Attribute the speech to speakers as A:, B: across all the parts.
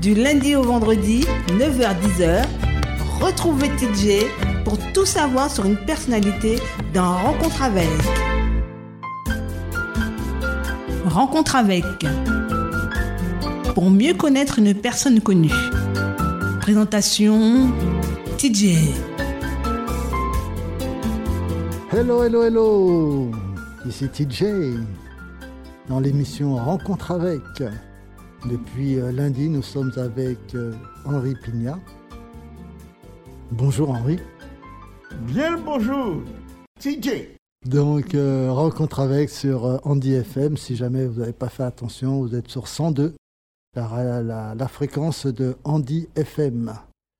A: Du lundi au vendredi, 9h-10h, retrouvez TJ pour tout savoir sur une personnalité dans Rencontre avec. Rencontre avec. Pour mieux connaître une personne connue. Présentation TJ.
B: Hello, hello, hello. Ici TJ dans l'émission Rencontre avec. Depuis euh, lundi, nous sommes avec euh, Henri Pignat. Bonjour Henri.
C: Bien le bonjour, TJ.
B: Donc, euh, rencontre avec sur Andy FM. Si jamais vous n'avez pas fait attention, vous êtes sur 102, la, la, la fréquence de Andy FM.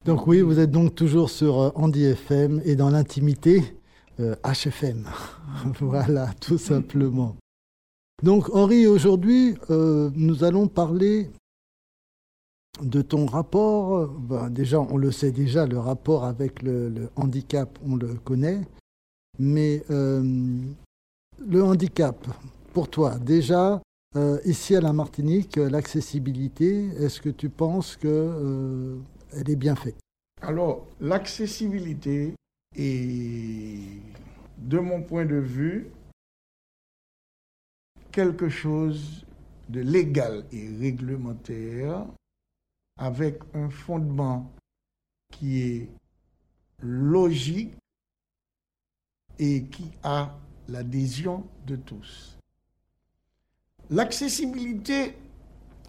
B: Donc oui, vous êtes donc toujours sur Andy FM et dans l'intimité, HFM. voilà, tout simplement. Donc Henri, aujourd'hui, euh, nous allons parler de ton rapport. Ben, déjà, on le sait déjà, le rapport avec le, handicap, on le connaît. Mais euh, le handicap, pour toi, déjà, euh, ici à la Martinique, l'accessibilité, est-ce que tu penses qu'elle est bien faite?
C: Alors, l'accessibilité est, de mon point de vue, quelque chose de légal et réglementaire avec un fondement qui est logique et qui a l'adhésion de tous. L'accessibilité,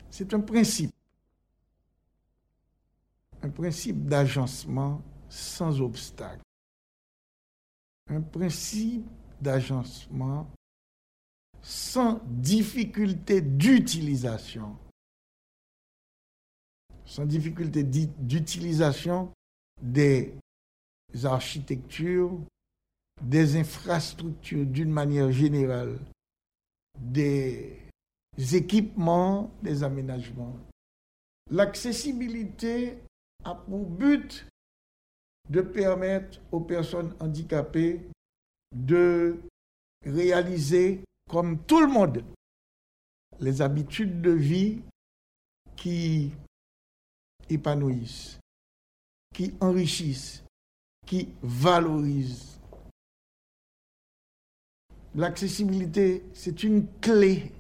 C: c'est un principe, un principe d'agencement sans obstacle, un principe d'agencement sans difficulté d'utilisation. Sans difficulté d'utilisation des architectures, des infrastructures d'une manière générale, des équipements, des aménagements. L'accessibilité a pour but de permettre aux personnes handicapées de réaliser comme tout le monde, les habitudes de vie qui épanouissent, qui enrichissent, qui valorisent. L'accessibilité, c'est une clé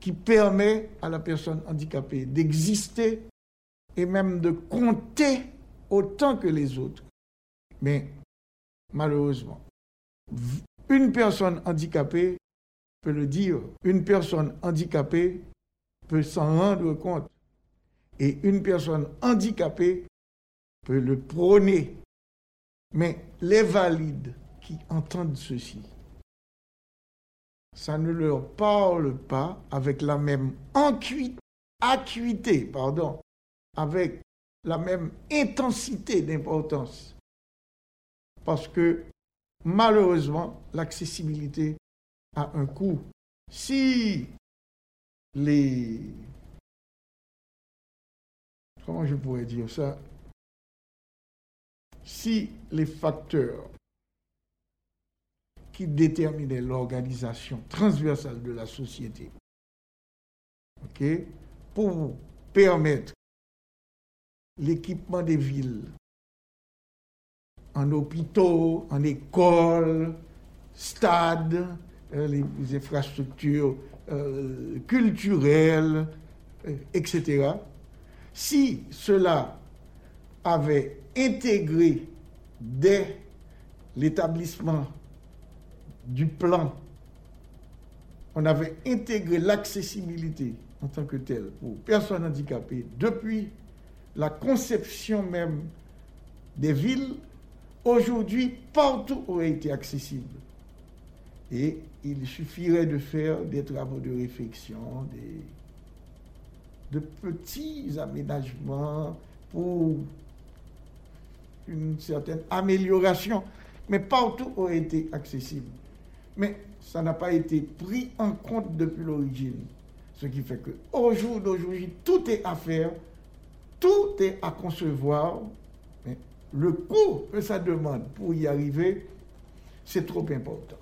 C: qui permet à la personne handicapée d'exister et même de compter autant que les autres. Mais malheureusement, une personne handicapée peut le dire, une personne handicapée peut s'en rendre compte. Et une personne handicapée peut le prôner. Mais les valides qui entendent ceci, ça ne leur parle pas avec la même acuité, pardon, avec la même intensité d'importance. Parce que malheureusement, l'accessibilité a un coût. Si les... Comment je pourrais dire ça? Si les facteurs qui déterminaient l'organisation transversale de la société, pour permettre l'équipement des villes, en hôpitaux, en écoles, stades, euh, les infrastructures euh, culturelles, euh, etc. Si cela avait intégré dès l'établissement du plan, on avait intégré l'accessibilité en tant que telle aux personnes handicapées depuis la conception même des villes aujourd'hui, partout aurait été accessible. Et il suffirait de faire des travaux de réflexion, de petits aménagements pour une certaine amélioration, mais partout aurait été accessible. Mais ça n'a pas été pris en compte depuis l'origine. Ce qui fait qu'au jour d'aujourd'hui, tout est à faire, tout est à concevoir, le coût que ça demande pour y arriver, c'est trop important.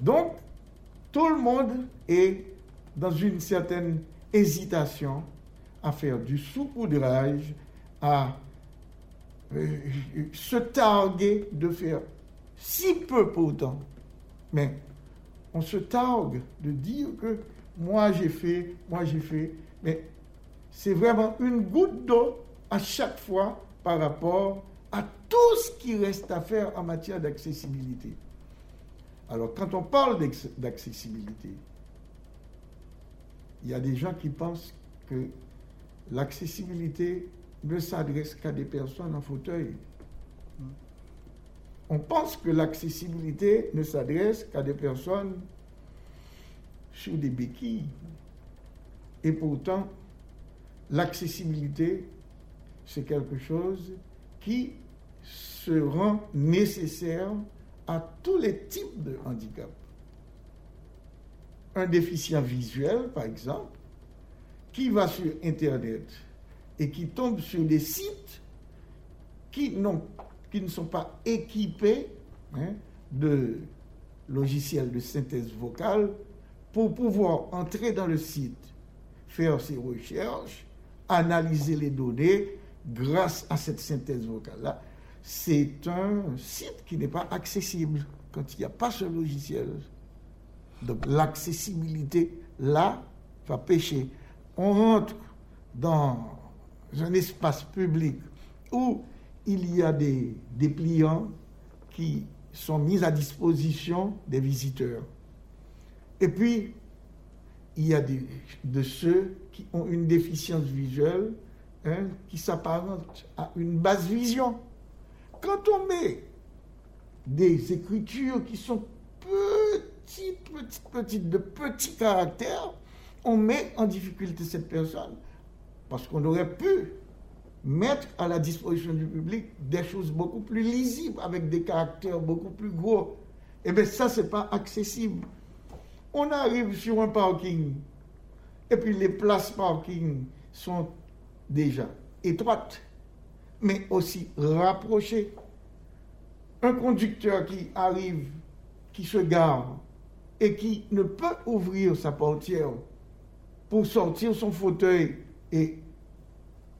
C: Donc, tout le monde est dans une certaine hésitation à faire du saupoudrage, à euh, se targuer de faire si peu pourtant. Mais on se targue de dire que moi j'ai fait, moi j'ai fait. Mais c'est vraiment une goutte d'eau à chaque fois par rapport à tout ce qui reste à faire en matière d'accessibilité. Alors quand on parle d'accessibilité, il y a des gens qui pensent que l'accessibilité ne s'adresse qu'à des personnes en fauteuil. On pense que l'accessibilité ne s'adresse qu'à des personnes sur des béquilles. Et pourtant, l'accessibilité, c'est quelque chose qui se rend nécessaire à tous les types de handicap. Un déficient visuel, par exemple, qui va sur Internet et qui tombe sur des sites qui, qui ne sont pas équipés hein, de logiciels de synthèse vocale pour pouvoir entrer dans le site, faire ses recherches, analyser les données grâce à cette synthèse vocale-là. C'est un site qui n'est pas accessible quand il n'y a pas ce logiciel. Donc l'accessibilité, là, va pêcher. On rentre dans un espace public où il y a des dépliants qui sont mis à disposition des visiteurs. Et puis, il y a de ceux qui ont une déficience visuelle hein, qui s'apparente à une basse vision. Quand on met des écritures qui sont petites, petites, petites, de petits caractères, on met en difficulté cette personne. Parce qu'on aurait pu mettre à la disposition du public des choses beaucoup plus lisibles, avec des caractères beaucoup plus gros. Eh bien, ça, ce n'est pas accessible. On arrive sur un parking, et puis les places parking sont déjà étroites, mais aussi rapprochées. Un conducteur qui arrive, qui se gare, et qui ne peut ouvrir sa portière pour sortir son fauteuil et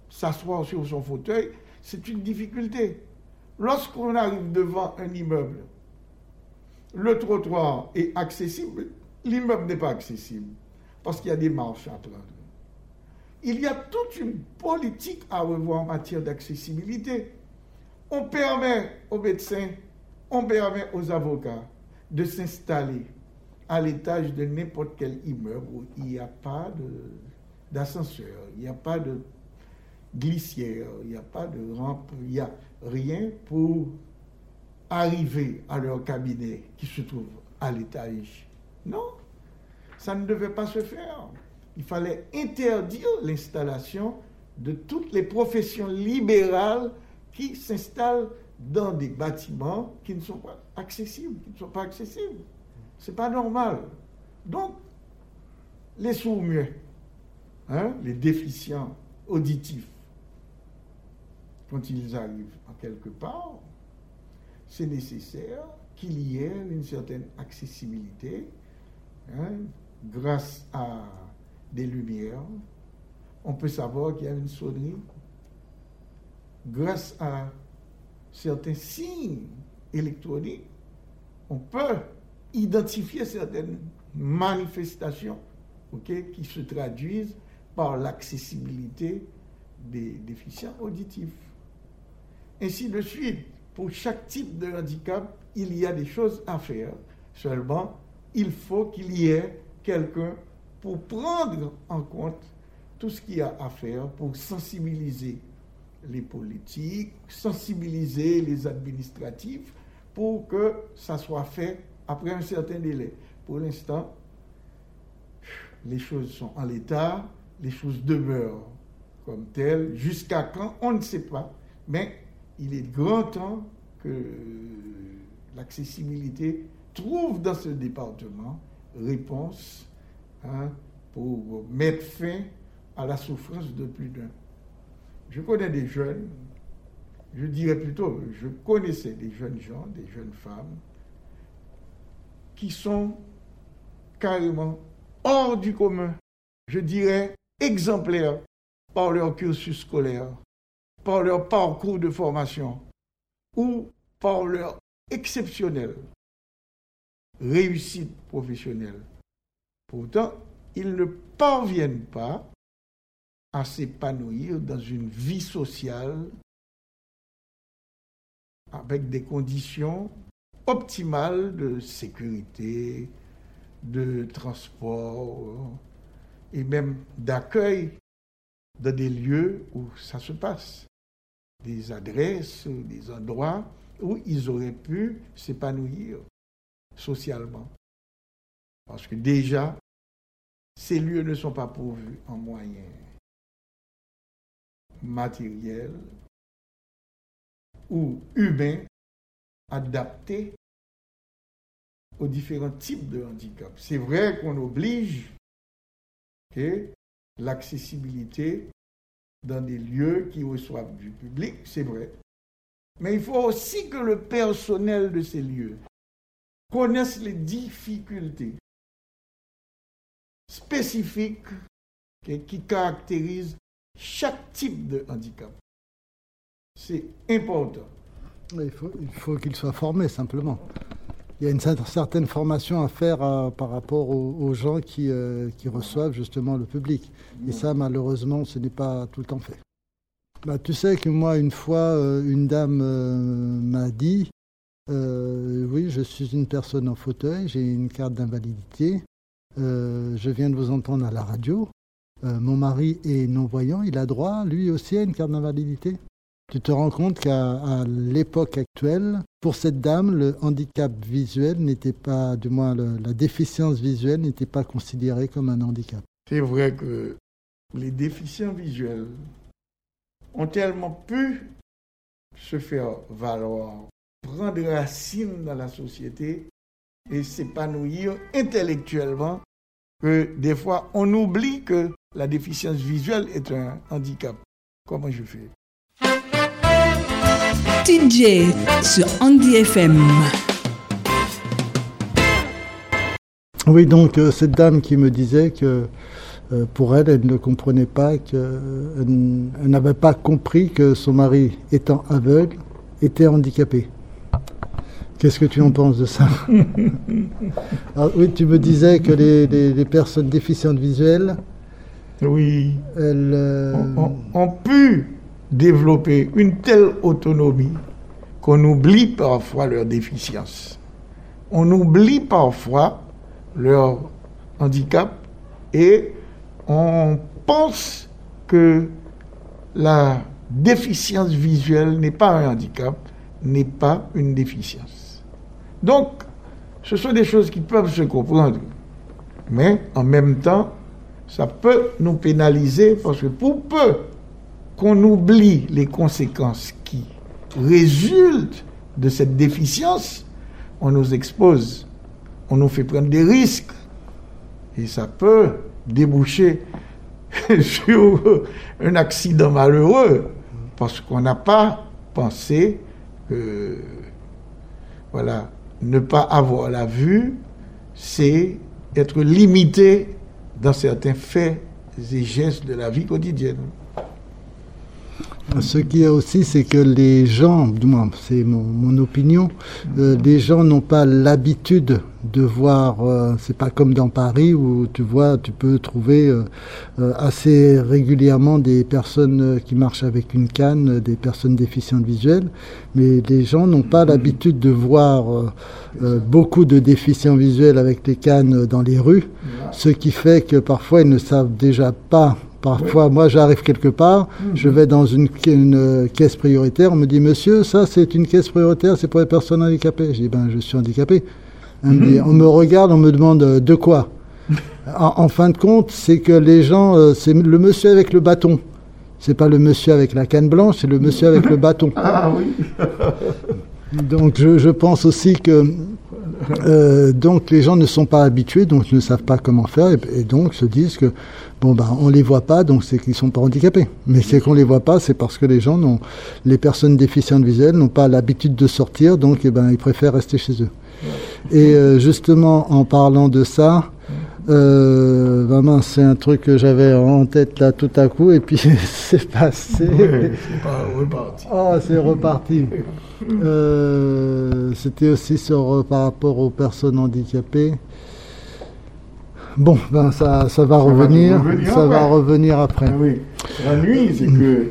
C: s'asseoir sur son fauteuil, c'est une difficulté. Lorsqu'on arrive devant un immeuble, le trottoir est accessible, l'immeuble n'est pas accessible parce qu'il y a des marches à prendre. Il y a toute une politique à revoir en matière d'accessibilité. On permet aux médecins, on permet aux avocats de s'installer à l'étage de n'importe quel immeuble où il n'y a pas d'ascenseur, il n'y a pas de glissière, il n'y a pas de rampe, il n'y a rien pour arriver à leur cabinet qui se trouve à l'étage. Non, ça ne devait pas se faire. Il fallait interdire l'installation de toutes les professions libérales qui s'installent dans des bâtiments qui ne sont pas accessibles, qui ne sont pas accessibles. Pas normal. Donc, les sourds-muets, hein, les déficients auditifs, quand ils arrivent en quelque part, c'est nécessaire qu'il y ait une certaine accessibilité hein, grâce à des lumières. On peut savoir qu'il y a une sonnerie grâce à certains signes électroniques. On peut identifier certaines manifestations qui se traduisent par l'accessibilité des déficients auditifs. Ainsi de suite, pour chaque type de handicap, il y a des choses à faire. Seulement, il faut qu'il y ait quelqu'un pour prendre en compte tout ce qu'il y a à faire pour sensibiliser les politiques, sensibiliser les administratifs, pour que ça soit fait après un certain délai. Pour l'instant, les choses sont en l'état, les choses demeurent comme telles, jusqu'à quand, on ne sait pas, mais il est grand temps que l'accessibilité trouve dans ce département réponse hein, pour mettre fin à la souffrance de plus d'un. Je connais des jeunes, je dirais plutôt, je connaissais des jeunes gens, des jeunes femmes, qui sont carrément hors du commun, je dirais exemplaires, par leur cursus scolaire, par leur parcours de formation ou par leur exceptionnelle réussite professionnelle. Pourtant, ils ne parviennent pas à s'épanouir dans une vie sociale avec des conditions optimales de sécurité, de transport et même d'accueil dans des lieux où ça se passe, des adresses, des endroits où ils auraient pu s'épanouir socialement. Parce que déjà, ces lieux ne sont pas pourvus en moyens matériels ou humains adaptés aux différents types de handicap. C'est vrai qu'on oblige l'accessibilité dans des lieux qui reçoivent du public, c'est vrai. Mais il faut aussi que le personnel de ces lieux connaisse les difficultés spécifiques qui caractérisent chaque type de handicap. C'est important.
B: Il faut, il faut qu'il soit formé simplement. Il y a une certaine formation à faire euh, par rapport aux, gens qui, euh, qui, reçoivent justement le public. Et ça, malheureusement, ce n'est pas tout le temps fait. Bah, tu sais que moi, une fois, euh, une dame m'a dit, oui, je suis une personne en fauteuil, j'ai une carte d'invalidité, je viens de vous entendre à la radio, mon mari est non-voyant, il a droit, lui aussi, à une carte d'invalidité tu te rends compte qu'à l'époque actuelle, pour cette dame, le handicap visuel n'était pas, du moins la déficience visuelle n'était pas considérée comme un handicap.
C: C'est vrai que les déficients visuels ont tellement pu se faire valoir, prendre racine dans la société et s'épanouir intellectuellement que des fois on oublie que la déficience visuelle est un handicap. Comment je fais?
A: TJ sur Andy FM.
B: Oui, donc euh, cette dame qui me disait que euh, pour elle, elle ne comprenait pas, qu'elle elle, n'avait pas compris que son mari, étant aveugle, était handicapé. Qu'est-ce que tu en penses de ça ah, Oui, tu me disais que les, personnes déficientes visuelles,
C: oui, elles, euh, ont pu développer une telle autonomie qu'on oublie parfois leurs déficiences. On oublie parfois leur handicap et on pense que la déficience visuelle n'est pas un handicap, n'est pas une déficience. Donc, ce sont des choses qui peuvent se comprendre. Mais en même temps, ça peut nous pénaliser parce que pour peu qu'on oublie les conséquences qui résultent de cette déficience, on nous expose, on nous fait prendre des risques. Et ça peut déboucher sur un accident malheureux parce qu'on n'a pas pensé que, voilà, ne pas avoir la vue, c'est être limité dans certains faits et gestes de la vie quotidienne.
B: Ce qu'il y a aussi, c'est que les gens, du moins c'est mon, opinion, euh, les gens n'ont pas l'habitude de voir, euh, c'est pas comme dans Paris où tu vois, tu peux trouver euh, assez régulièrement des personnes qui marchent avec une canne, des personnes déficientes visuelles, mais les gens n'ont pas l'habitude de voir beaucoup de déficients visuels avec des cannes dans les rues, ce qui fait que parfois ils ne savent déjà pas Parfois, moi, j'arrive quelque part, je vais dans une, caisse prioritaire, on me dit, monsieur, ça, c'est une caisse prioritaire, c'est pour les personnes handicapées. Je dis, ben, je suis handicapé. On, me, regarde, on me demande euh, de quoi? En, fin de compte, c'est que les gens, euh, c'est le monsieur avec le bâton. C'est pas le monsieur avec la canne blanche, c'est le monsieur avec le bâton.
C: Ah oui.
B: Donc, je, pense aussi que euh, donc les gens ne sont pas habitués, donc ne savent pas comment faire, et donc se disent que Bon, ben, on les voit pas, donc c'est qu'ils sont pas handicapés. Mais c'est qu'on les voit pas, c'est parce que les gens n'ont, les personnes déficientes visuelles n'ont pas l'habitude de sortir, donc, eh ben, ils préfèrent rester chez eux. Et euh, justement, en parlant de ça, Euh, bah c'est un truc que j'avais en tête là tout à coup et puis c'est passé.
C: Ouais, c'est pas reparti.
B: Oh, c'est reparti. Euh, C'était aussi sur, euh, par rapport aux personnes handicapées. Bon, ben ça, ça va revenir.
C: revenir
B: ça va revenir après.
C: Ah oui. La nuit, c'est que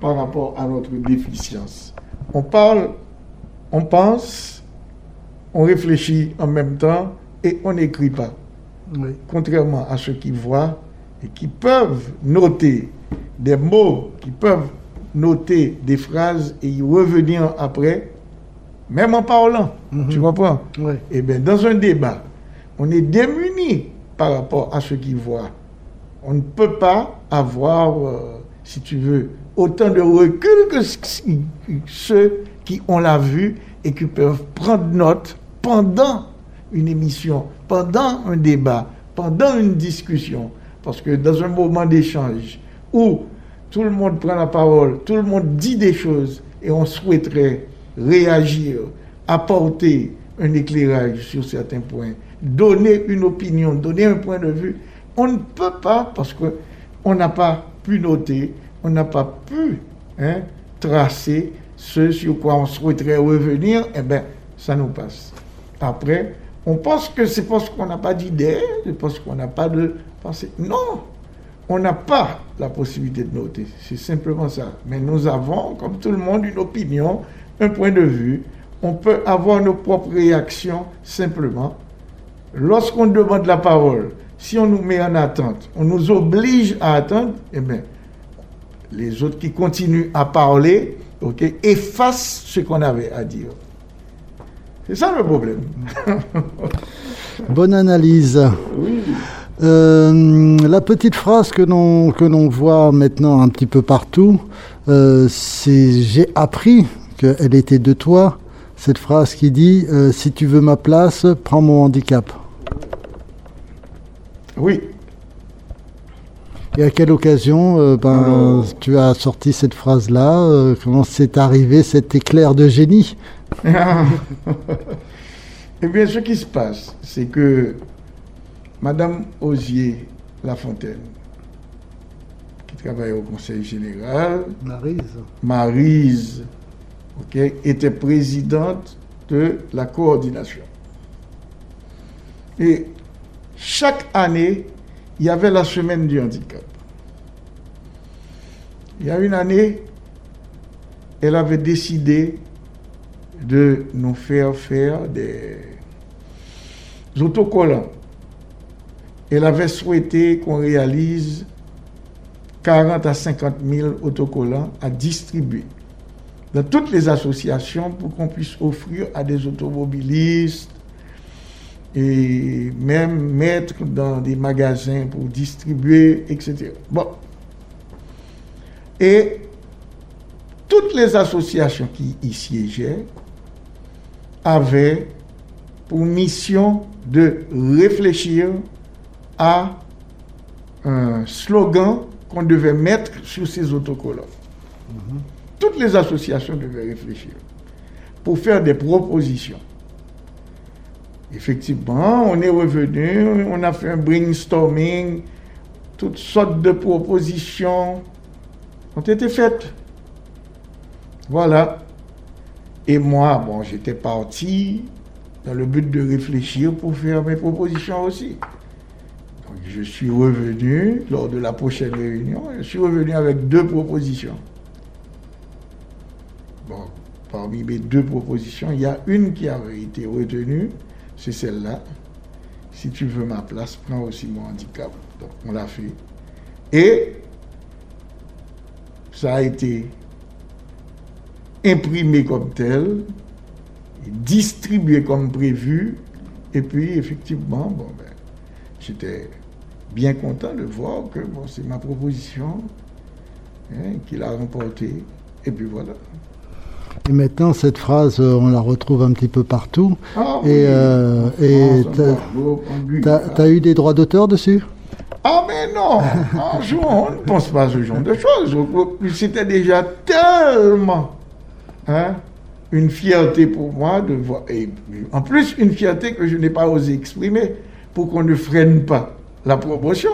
C: par rapport à notre déficience, on parle, on pense, on réfléchit en même temps et on n'écrit pas. Contrairement à ceux qui voient et qui peuvent noter des mots, qui peuvent noter des phrases et y revenir après, même en parlant.
B: Mhm.
C: Tu comprends?
B: Oui.
C: Eh bien, dans un débat, on est démuni par rapport à ceux qui voient. On ne peut pas avoir, euh, si tu veux, autant de recul que ceux qui ont la vue et qui peuvent prendre note pendant une émission, pendant un débat, pendant une discussion. Parce que dans un moment d'échange où tout le monde prend la parole, tout le monde dit des choses et on souhaiterait réagir, apporter un éclairage sur certains points, donner une opinion, donner un point de vue, on ne peut pas parce que on n'a pas pu noter, on n'a pas pu hein, tracer ce sur quoi on souhaiterait revenir, eh bien, ça nous passe. Après, on pense que c'est parce qu'on n'a pas d'idée, c'est parce qu'on n'a pas de pensée. Non, on n'a pas la possibilité de noter. C'est simplement ça. Mais nous avons, comme tout le monde, une opinion, un point de vue. On peut avoir nos propres réactions simplement. Lorsqu'on demande la parole, si on nous met en attente, on nous oblige à attendre, eh bien, les autres qui continuent à parler, ok, effacent ce qu'on avait à dire. C'est ça le problème.
B: Bonne analyse.
C: Oui.
B: Euh, la petite phrase que l'on que l'on voit maintenant un petit peu partout, euh, c'est j'ai appris qu'elle était de toi. Cette phrase qui dit euh, si tu veux ma place, prends mon handicap.
C: Oui.
B: Et à quelle occasion euh, ben, tu as sorti cette phrase-là euh, Comment c'est arrivé cet éclair de génie
C: eh bien, ce qui se passe, c'est que Madame Osier Lafontaine, qui travaille au Conseil général,
B: Marise.
C: Était présidente de la coordination. Et chaque année, il y avait la semaine du handicap. Il y a une année, elle avait décidé de nous faire faire des autocollants. Elle avait souhaité qu'on réalise 40 à 50 000 autocollants à distribuer dans toutes les associations pour qu'on puisse offrir à des automobilistes et même mettre dans des magasins pour distribuer, etc. Bon. Et toutes les associations qui y siégeaient avaient pour mission de réfléchir à un slogan qu'on devait mettre sur ces autocollants. Toutes les associations devaient réfléchir pour faire des propositions. Effectivement, on est revenu, on a fait un brainstorming, toutes sortes de propositions ont été faites. Voilà. Et moi, bon, j'étais parti dans le but de réfléchir pour faire mes propositions aussi. Donc, je suis revenu lors de la prochaine réunion, je suis revenu avec deux propositions. Bon, parmi mes deux propositions, il y a une qui avait été retenue, c'est celle-là. Si tu veux ma place, prends aussi mon handicap. Donc, on l'a fait. Et ça a été imprimé comme tel, distribué comme prévu, et puis effectivement, bon, ben, j'étais bien content de voir que c'est ma proposition hein, qu'il a remportée, et puis voilà.
B: Et maintenant, cette phrase, euh, on la retrouve un petit peu partout.
C: Ah,
B: Et, euh, t'as eu des droits d'auteur dessus?
C: Ah mais non, un jour, on ne pense pas à ce genre de choses. C'était déjà tellement hein, une fierté pour moi de voir. Et en plus, une fierté que je n'ai pas osé exprimer pour qu'on ne freine pas. la promotion.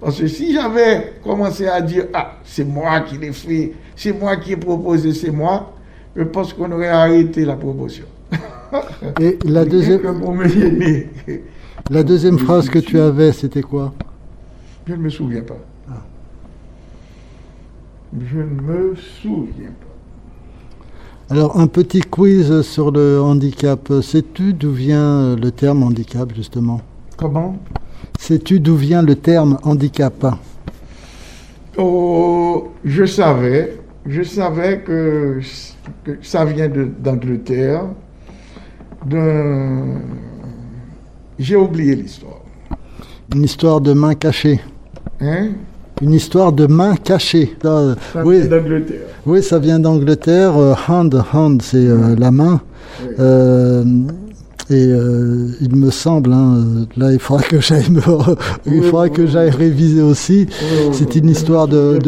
C: Parce que si j'avais commencé à dire, ah, c'est moi qui l'ai fait, c'est moi qui ai proposé, c'est moi, je pense qu'on aurait arrêté la promotion.
B: Et la deuxième, la deuxième phrase que tu avais, c'était quoi?
C: Je ne me souviens pas. Ah. Je ne me souviens pas.
B: Alors, un petit quiz sur le handicap. Sais-tu d'où vient le terme handicap, justement?
C: Comment?
B: Sais-tu d'où vient le terme handicap?
C: Oh, je savais. Je savais que, ça vient d'Angleterre. J'ai oublié l'histoire.
B: Une histoire de main cachée.
C: Hein?
B: Une histoire de main cachée.
C: Ça,
B: oui.
C: vient d'Angleterre.
B: Oui, ça vient d'Angleterre. Euh, hand, hand, c'est euh, la main. Euh, et euh, il me semble, hein, là il faudra que j'aille il faudra que j'aille réviser aussi. C'est une histoire de,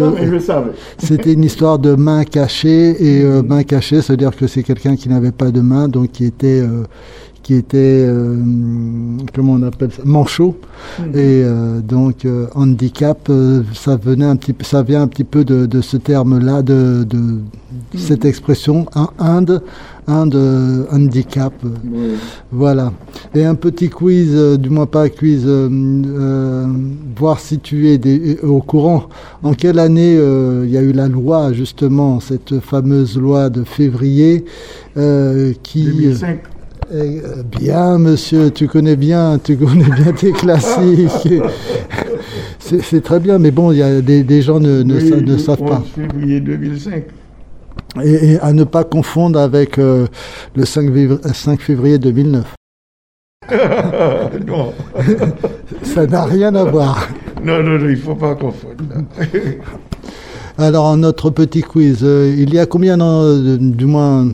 B: c'était une histoire de main cachée et euh, main cachée, c'est-à-dire que c'est quelqu'un qui n'avait pas de main, donc qui était euh, qui était, euh, comment on appelle ça, manchot. Mhm. Et euh, donc, euh, handicap, ça, venait un petit, ça vient un petit peu de, ce terme-là, de, mhm. cette expression, un Inde, handicap. Voilà. Et un petit quiz, du moins pas un quiz, voir si tu es au courant. En quelle année il y a eu la loi, justement, cette fameuse loi de février qui...
C: 2005.
B: Eh, bien, monsieur, tu connais bien, tu connais bien tes classiques. C'est très bien, mais bon, il y a des, gens ne, ne, savent pas.
C: février 2005.
B: Et, à ne pas confondre avec euh, le 5 février, 2009.
C: non.
B: Ça n'a rien à voir.
C: Non, non, non, il ne faut pas confondre.
B: Alors, notre petit quiz, euh, il y a combien, du moins,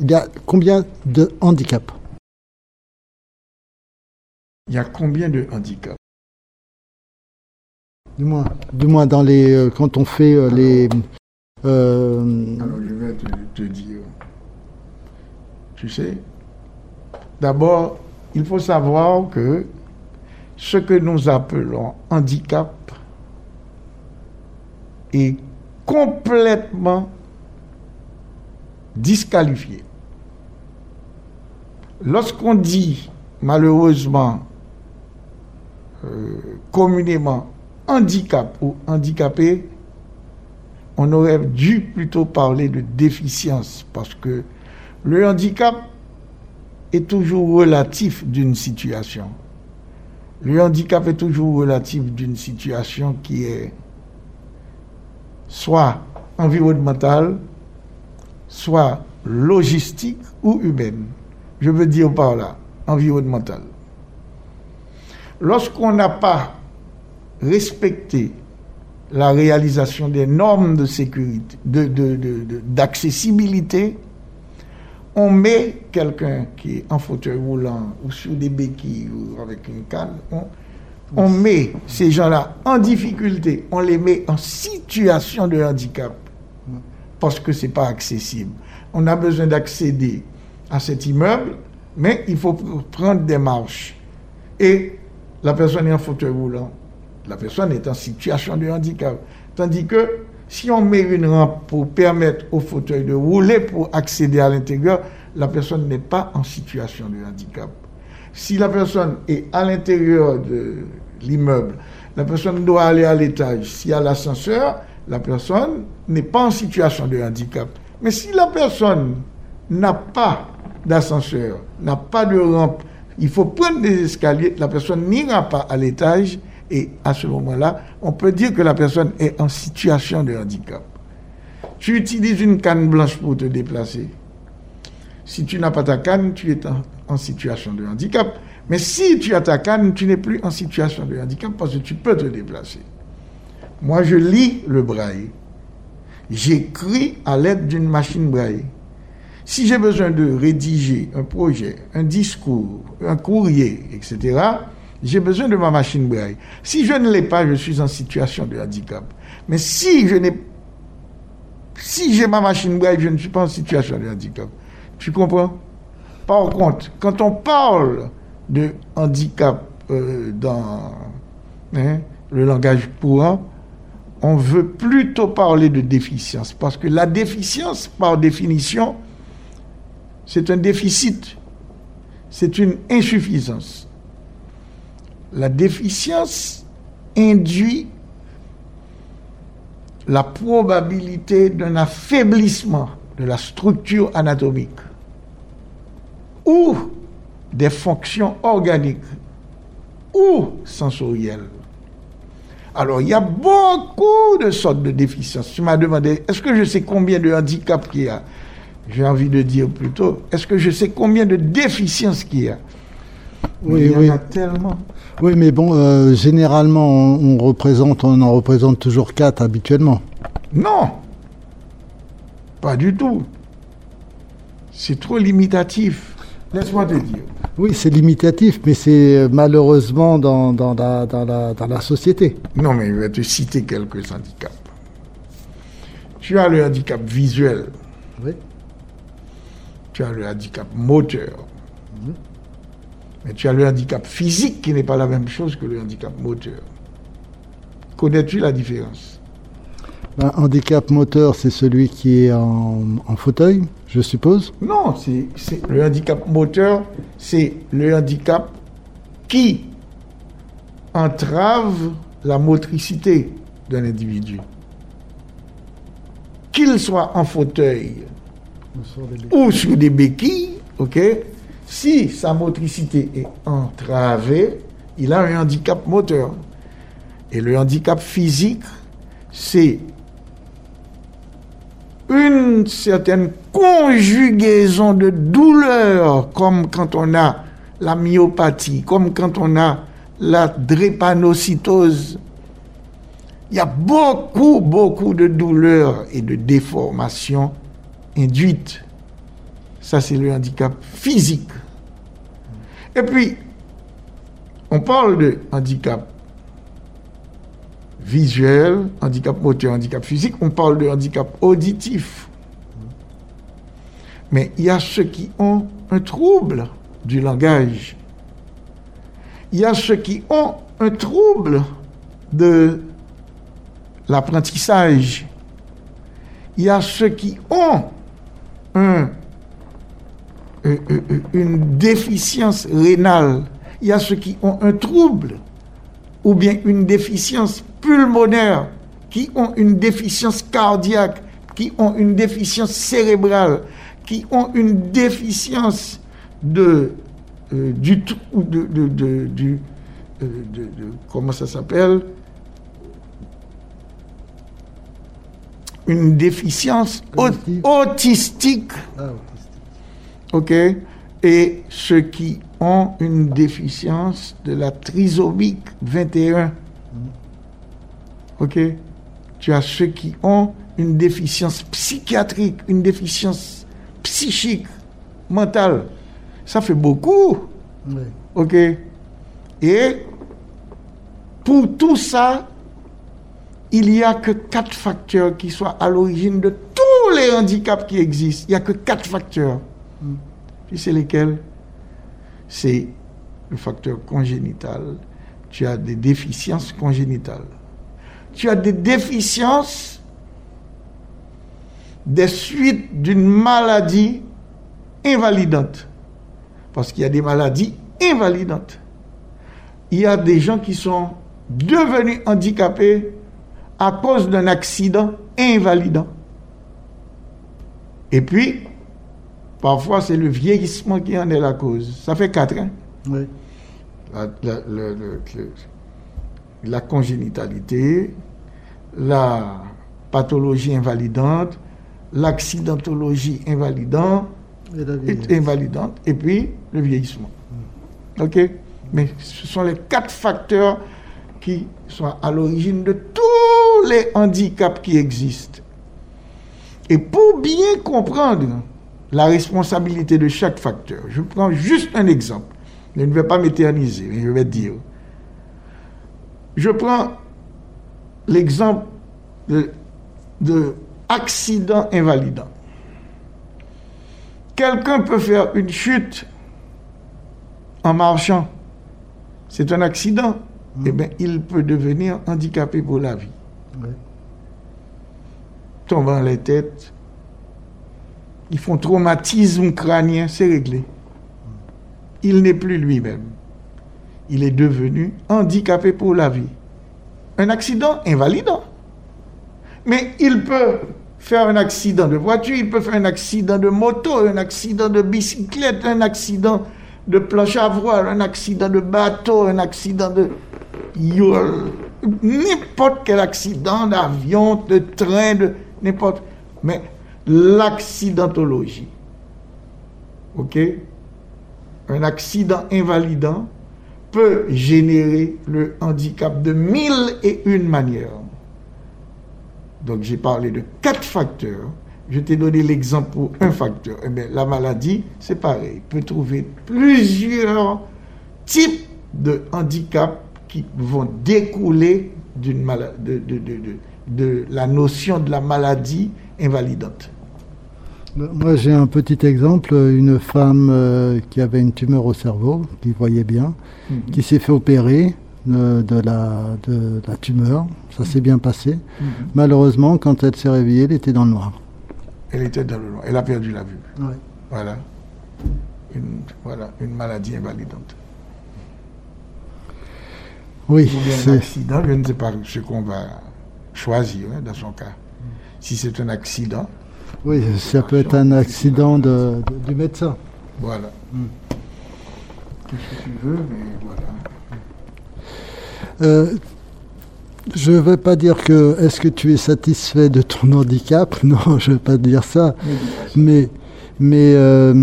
B: il y a combien de handicaps?
C: Il y a combien de handicaps?
B: Du moins, du moins dans les, euh, quand on fait les.
C: Euh, alors, je vais te, dire. Tu sais, d'abord, il faut savoir que ce que nous appelons handicap est complètement disqualifié. Lorsqu'on dit malheureusement euh, communément handicap ou handicapé, on aurait dû plutôt parler de déficience parce que le handicap est toujours relatif d'une situation. Le handicap est toujours relatif d'une situation qui est soit environnementale, soit logistique ou humaine. Je veux dire par là, environnementale. Lorsqu'on n'a pas respecté la réalisation des normes de sécurité, d'accessibilité, de, on met quelqu'un qui est en fauteuil roulant ou sur des béquilles ou avec une canne, on met ces gens-là en difficulté, on les met en situation de handicap parce que ce n'est pas accessible. On a besoin d'accéder à cet immeuble, mais il faut prendre des marches. Et la personne est en fauteuil roulant. La personne est en situation de handicap. Tandis que si on met une rampe pour permettre au fauteuil de rouler pour accéder à l'intérieur, la personne n'est pas en situation de handicap. Si la personne est à l'intérieur de l'immeuble, la personne doit aller à l'étage. S'il y a l'ascenseur, la personne n'est pas en situation de handicap. Mais si la personne n'a pas d'ascenseur, n'a pas de rampe, il faut prendre des escaliers, la personne n'ira pas à l'étage et à ce moment-là, on peut dire que la personne est en situation de handicap. Tu utilises une canne blanche pour te déplacer. Si tu n'as pas ta canne, tu es en, situation de handicap. Mais si tu as ta canne, tu n'es plus en situation de handicap parce que tu peux te déplacer. Moi, je lis le braille. J'écris à l'aide d'une machine braille. Si j'ai besoin de rédiger un projet, un discours, un courrier, etc., j'ai besoin de ma machine braille. Si je ne l'ai pas, je suis en situation de handicap. Mais si je n'ai si j'ai ma machine braille, je ne suis pas en situation de handicap. Tu comprends? Par contre, quand on parle de handicap euh, dans hein, le langage courant, on veut plutôt parler de déficience. Parce que la déficience, par définition, c'est un déficit, c'est une insuffisance. La déficience induit la probabilité d'un affaiblissement de la structure anatomique ou des fonctions organiques ou sensorielles. Alors, il y a beaucoup de sortes de déficiences. Tu m'as demandé, est-ce que je sais combien de handicaps qu'il y a? J'ai envie de dire plutôt, est-ce que je sais combien de déficiences qu'il y a?
B: Oui,
C: il y
B: oui.
C: en a tellement.
B: Oui, mais bon, euh, généralement, on, on représente, on en représente toujours quatre habituellement.
C: Non, pas du tout. C'est trop limitatif. Laisse-moi te dire.
B: Oui, c'est limitatif, mais c'est euh, malheureusement dans, dans la, dans, la, dans la société.
C: Non, mais je vais te citer quelques handicaps. Tu as le handicap visuel,
B: Oui.
C: tu as le handicap moteur, mais tu as le handicap physique qui n'est pas la même chose que le handicap moteur. Connais-tu la différence?
B: Un handicap moteur, c'est celui qui est en, en fauteuil, je suppose?
C: Non, c'est- le handicap moteur, c'est le handicap qui entrave la motricité d'un individu. Qu'il soit en fauteuil ou sur des béquilles, ok, si sa motricité est entravée, il a un handicap moteur. Et le handicap physique, c'est une certaine conjugaison de douleurs, comme quand on a la myopathie, comme quand on a la drépanocytose. Il y a beaucoup, beaucoup de douleurs et de déformations induites. Ça, c'est le handicap physique. Et puis, on parle de handicap visuel, handicap moteur, handicap physique, on parle de handicap auditif. Mais il y a ceux qui ont un trouble du langage. Il y a ceux qui ont un trouble de l'apprentissage. Il y a ceux qui ont un- euh, euh, euh, une déficience rénale. Il y a ceux qui ont un trouble ou bien une déficience pulmonaire, qui ont une déficience cardiaque, qui ont une déficience cérébrale, qui ont une déficience de, euh, du, de, de- de- de- comment ça s'appelle? Une déficience autistique OK? Et ceux qui ont une déficience de la trisomique 21. OK? Tu as ceux qui ont une déficience psychiatrique, une déficience psychique, mentale. Ça fait beaucoup.
B: Oui.
C: OK? Et pour tout ça, il n'y a que quatre facteurs qui soient à l'origine de tous les handicaps qui existent. Il n'y a que quatre facteurs. Puis c'est lesquels? C'est le facteur congénital. Tu as des déficiences congénitales. Tu as des déficiences des suites d'une maladie invalidante. Parce qu'il y a des maladies invalidantes. Il y a des gens qui sont devenus handicapés à cause d'un accident invalidant. Et puis, parfois, c'est le vieillissement qui en est la cause. Ça fait quatre ans.
B: Oui.
C: La, congénitalité, la pathologie invalidante, l'accidentologie invalidante,
B: Et
C: invalidante, et puis le vieillissement. OK? Mais ce sont les quatre facteurs qui sont à l'origine de tous les handicaps qui existent. Et pour bien comprendre la responsabilité de chaque facteur, je prends juste un exemple. Je ne vais pas m'éterniser, mais je vais dire. Je prends l'exemple de, de accident invalidant. Quelqu'un peut faire une chute en marchant. C'est un accident. eh bien, il peut devenir handicapé pour la vie. Tombant les têtes, ils font traumatisme crânien, c'est réglé. Il n'est plus lui-même. Il est devenu handicapé pour la vie. Un accident invalidant. Mais il peut faire un accident de voiture, il peut faire un accident de moto, un accident de bicyclette, un accident de planche à voile, un accident de bateau, un accident de n'importe quel accident d'avion, de train, de n'importe. Mais l'accidentologie, ok, un accident invalidant peut générer le handicap de mille et une manières. Donc j'ai parlé de quatre facteurs. Je t'ai donné l'exemple pour un facteur. Eh la maladie, c'est pareil. Il peut trouver plusieurs types de handicaps qui vont découler de la notion de la maladie invalidante.
B: Moi, j'ai un petit exemple. Une femme euh, qui avait une tumeur au cerveau, qui voyait bien, qui s'est fait opérer de, de la, de la tumeur. Ça s'est bien passé. Malheureusement, quand elle s'est réveillée, elle était dans le noir.
C: Elle était dans le noir. Elle a perdu la vue. Voilà. Une, voilà, une maladie invalidante.
B: Oui,
C: Ou bien un accident, je ne sais pas ce qu'on va choisir hein, dans son cas. Si c'est un accident,
B: oui, ça peut être un accident de- de- du médecin.
C: voilà. Qu'est-ce que tu veux, mais voilà.
B: Euh, je ne veux pas dire que est-ce que tu es satisfait de ton handicap? Non, je ne veux pas dire ça. Mais, mais euh,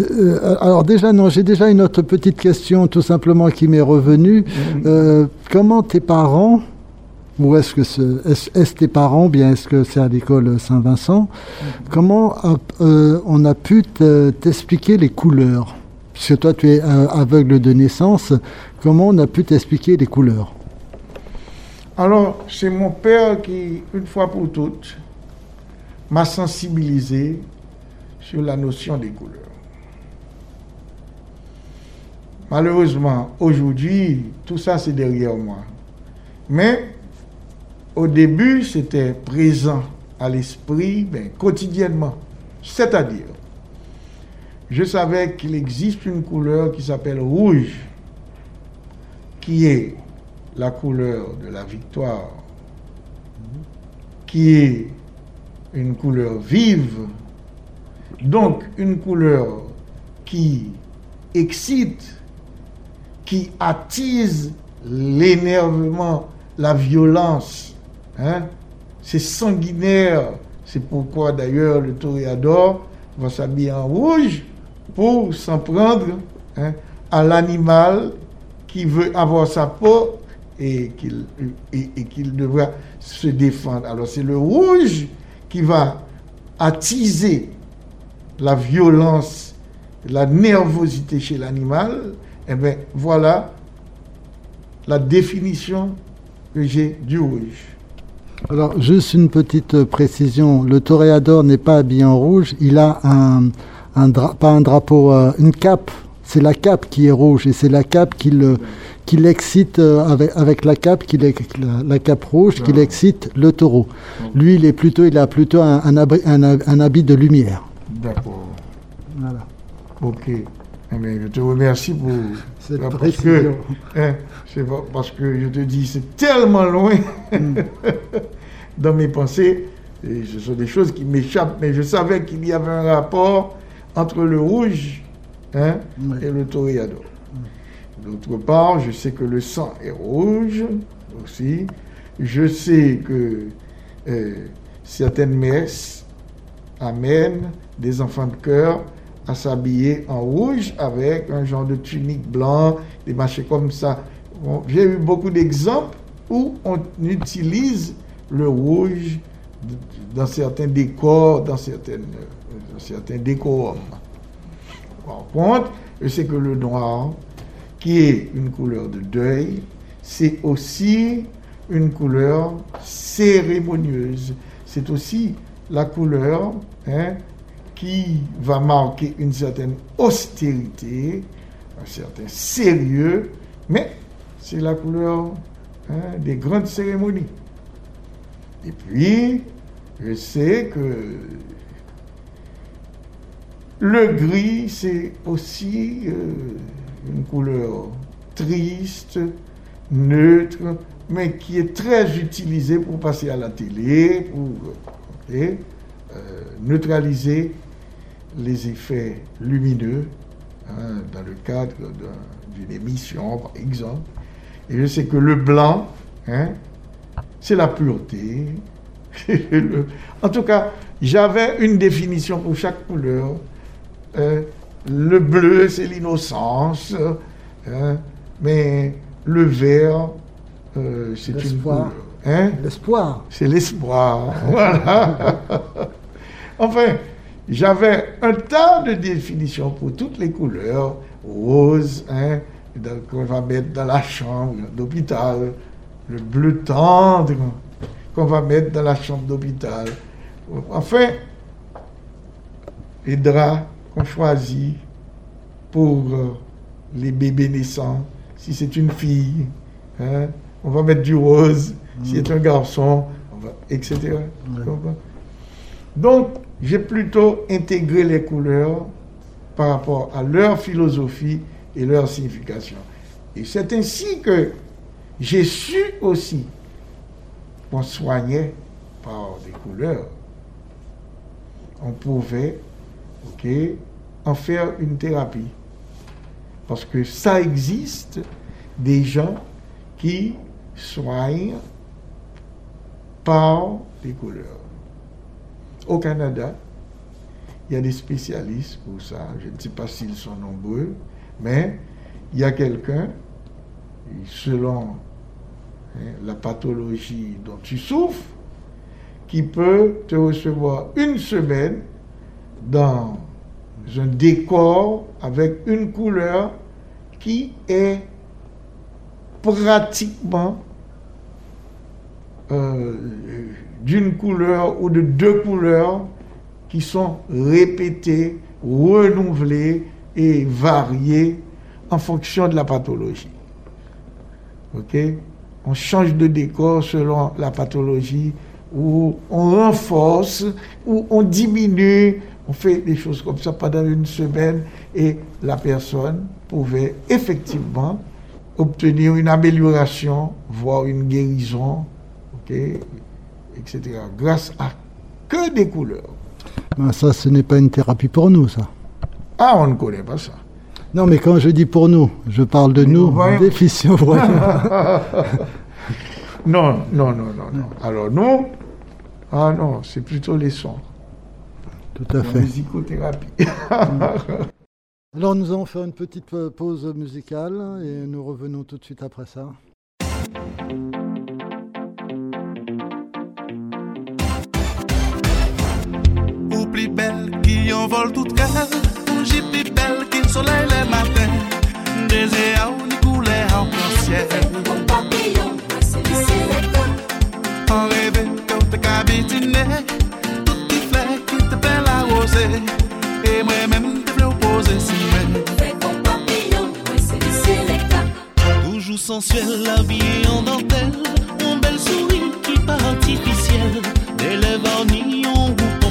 B: euh, alors déjà non, j'ai déjà une autre petite question tout simplement qui m'est revenue. Euh, comment tes parents ou est-ce que ce- est-ce est-ce tes parents, bien est-ce que c'est à l'école Saint-Vincent? Comment euh, on a pu te- t'expliquer les couleurs? Parce que toi, tu es euh, aveugle de naissance. Comment on a pu t'expliquer les couleurs?
C: Alors, c'est mon père qui, une fois pour toutes, m'a sensibilisé sur la notion des couleurs. Malheureusement, aujourd'hui, tout ça, c'est derrière moi. Mais au début, c'était présent à l'esprit quotidiennement. C'est-à-dire, je savais qu'il existe une couleur qui s'appelle rouge, qui est la couleur de la victoire, qui est une couleur vive, donc une couleur qui excite, qui attise l'énervement, la violence. Hein? C'est sanguinaire. C'est pourquoi d'ailleurs le toréador va s'habiller en rouge pour s'en prendre hein, à l'animal qui veut avoir sa peau et qu'il devra se défendre. Alors c'est le rouge qui va attiser la violence, la nervosité chez l'animal. Et bien voilà la définition que j'ai du rouge.
B: Alors, juste une petite euh, précision. Le toréador n'est pas habillé en rouge. Il a un, pas un drapeau, euh, une cape. C'est la cape qui est rouge et c'est la cape qui le, qui l'excite euh, avec, avec la cape, qui la, la cape rouge, qui l'excite le taureau. Lui, il est plutôt, il a plutôt un, un, abri- un, un habit de lumière.
C: D'accord.
B: Voilà.
C: Ok. Eh bien, je te remercie pour
B: Cette
C: parce
B: précision.
C: que, hein, pas- parce que je te dis, c'est tellement loin dans mes pensées. Et ce sont des choses qui m'échappent, mais je savais qu'il y avait un rapport entre le rouge hein,
B: Oui.
C: et le toréador. D'autre part, je sais que le sang est rouge aussi. Je sais que euh, certaines messes amènent des enfants de cœur à s'habiller en rouge avec un genre de tunique blanc, des machins comme ça. J'ai eu beaucoup d'exemples où on utilise le rouge dans certains décors, dans, certaines, certains décorums. Par contre, je sais que le noir, qui est une couleur de deuil, c'est aussi une couleur cérémonieuse. C'est aussi la couleur hein, qui va marquer une certaine austérité, un certain sérieux, mais c'est la couleur hein, des grandes cérémonies. Et puis, je sais que le gris, c'est aussi euh, une couleur triste, neutre, mais qui est très utilisée pour passer à la télé, pour euh, neutraliser les effets lumineux hein, dans le cadre d'une émission, par exemple. Et je sais que le blanc, hein, c'est la pureté. en tout cas, j'avais une définition pour chaque couleur. Euh, le bleu, c'est l'innocence, hein, mais le vert, euh, c'est une couleur.
B: L'espoir.
C: C'est l'espoir. Voilà. enfin, j'avais un tas de définitions pour toutes les couleurs. Rose, hein, qu'on va mettre dans la chambre d'hôpital. Le bleu tendre qu'on va mettre dans la chambre d'hôpital. Enfin, les draps qu'on choisit pour euh, les bébés naissants. Si c'est une fille, hein, on va mettre du rose. Si c'est un garçon, on va, etc. Donc, j'ai plutôt intégré les couleurs par rapport à leur philosophie et leur signification. Et c'est ainsi que j'ai su aussi qu'on soignait par des couleurs. On pouvait en faire une thérapie. Parce que ça existe des gens qui soignent par des couleurs. Au Canada, il y a des spécialistes pour ça. Je ne sais pas s'ils sont nombreux, mais il y a quelqu'un, selon hein, la pathologie dont tu souffres, qui peut te recevoir une semaine dans un décor avec une couleur qui est pratiquement euh, d'une couleur ou de deux couleurs qui sont répétées, renouvelées et variées en fonction de la pathologie. OK? On change de décor selon la pathologie, ou on renforce, ou on diminue, on fait des choses comme ça pendant une semaine et la personne pouvait effectivement obtenir une amélioration, voire une guérison, Etc. Grâce à que des couleurs.
B: Ben ça, ce n'est pas une thérapie pour nous, ça.
C: Ah, on ne connaît pas ça.
B: Non, mais quand je dis pour nous, je parle de nous, déficients
C: non, non, non, non, non. Alors nous, ah non, c'est plutôt les sons.
B: Tout à fait.
C: musicothérapie.
B: Alors nous allons faire une petite pause musicale et nous revenons tout de suite après ça.
D: Belle qui envole toute cale. J'ai plus belle qui le le matin. Des éaux ni couleur en ciel.
E: Mon papillon, c'est le
D: En rêve quand t'es cabitiné. Tout qui fait qui te fait la rosée. Et moi-même te veux opposer si.
E: Fais ton papillon, c'est le
D: Toujours sensuel, habillé en dentelle. Mon belle souris qui part artificielle. Des lèvres en nion te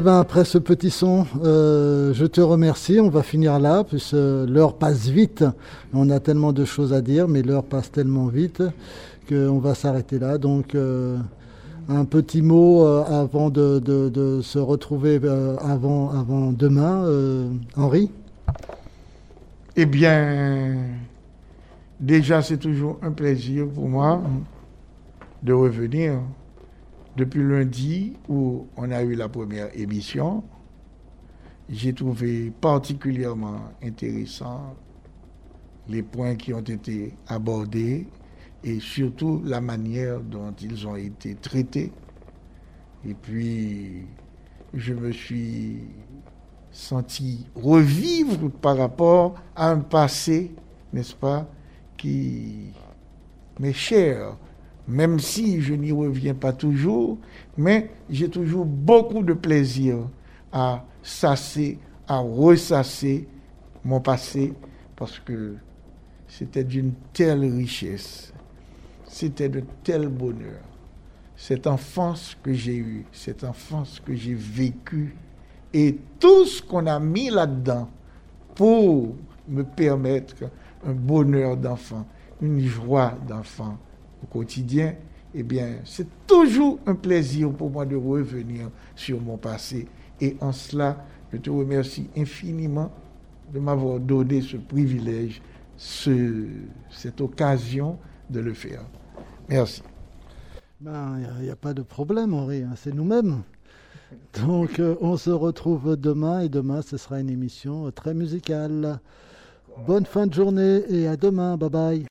B: Eh ben après ce petit son, euh, je te remercie. On va finir là, puisque l'heure passe vite. On a tellement de choses à dire, mais l'heure passe tellement vite qu'on va s'arrêter là. Donc euh, un petit mot euh, avant de, se retrouver avant, demain, Henri.
C: Eh bien, déjà, c'est toujours un plaisir pour moi de revenir depuis lundi où on a eu la première émission. J'ai trouvé particulièrement intéressant les points qui ont été abordés et surtout la manière dont ils ont été traités. Et puis, je me suis senti revivre par rapport à un passé, n'est-ce pas, qui m'est cher, même si je n'y reviens pas toujours, mais j'ai toujours beaucoup de plaisir à sasser, à ressasser mon passé, parce que c'était d'une telle richesse, c'était de tel bonheur. Cette enfance que j'ai eue, cette enfance que j'ai vécue, et tout ce qu'on a mis là-dedans pour me permettre un bonheur d'enfant, une joie d'enfant au quotidien, eh bien, c'est toujours un plaisir pour moi de revenir sur mon passé. Et en cela, je te remercie infiniment de m'avoir donné ce privilège, ce- cette occasion de le faire. Merci.
B: Ben, il n'y a, pas de problème, Henri, hein, c'est nous-mêmes. Donc, euh, on se retrouve demain et demain, ce sera une émission euh, très musicale. Bonne fin de journée et à demain. Bye bye.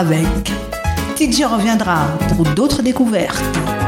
A: Avec. TJ reviendra pour d'autres découvertes.